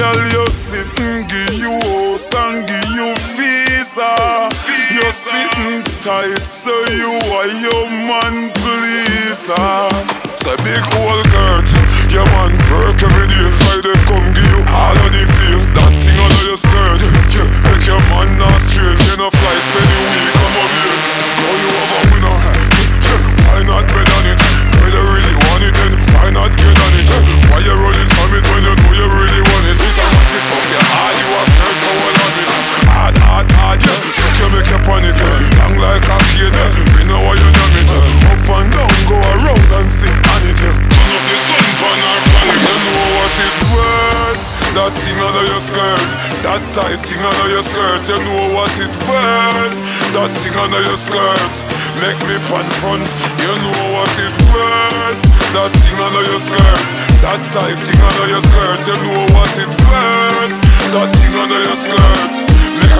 Girl, you sitting, give you house and give you visa. You're sitting tight, so you are your man, please. Ah. Say big old girl, your man work every day. Friday come give you all of the feel. That thing under your skirt, yeah, make your man not straight. You know fly, spend the week, come over here. Now you have a winner. Why not bet on it? You really want it, then why not get on it? Why you running from it when you know you really want it? Make you panic. Long like a kid. We know why you done it. Up and down, go around and or panic, you know what it worth. That thing under your skirt, that tight thing under your skirt, you know what it worth. That thing under your skirt, make me pants fun, you know what it worth. That thing under your skirt, that tight thing under your skirt, you know what it worth. That thing under your skirt,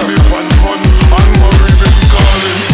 me pants fun, and me calling, calling,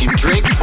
You drink.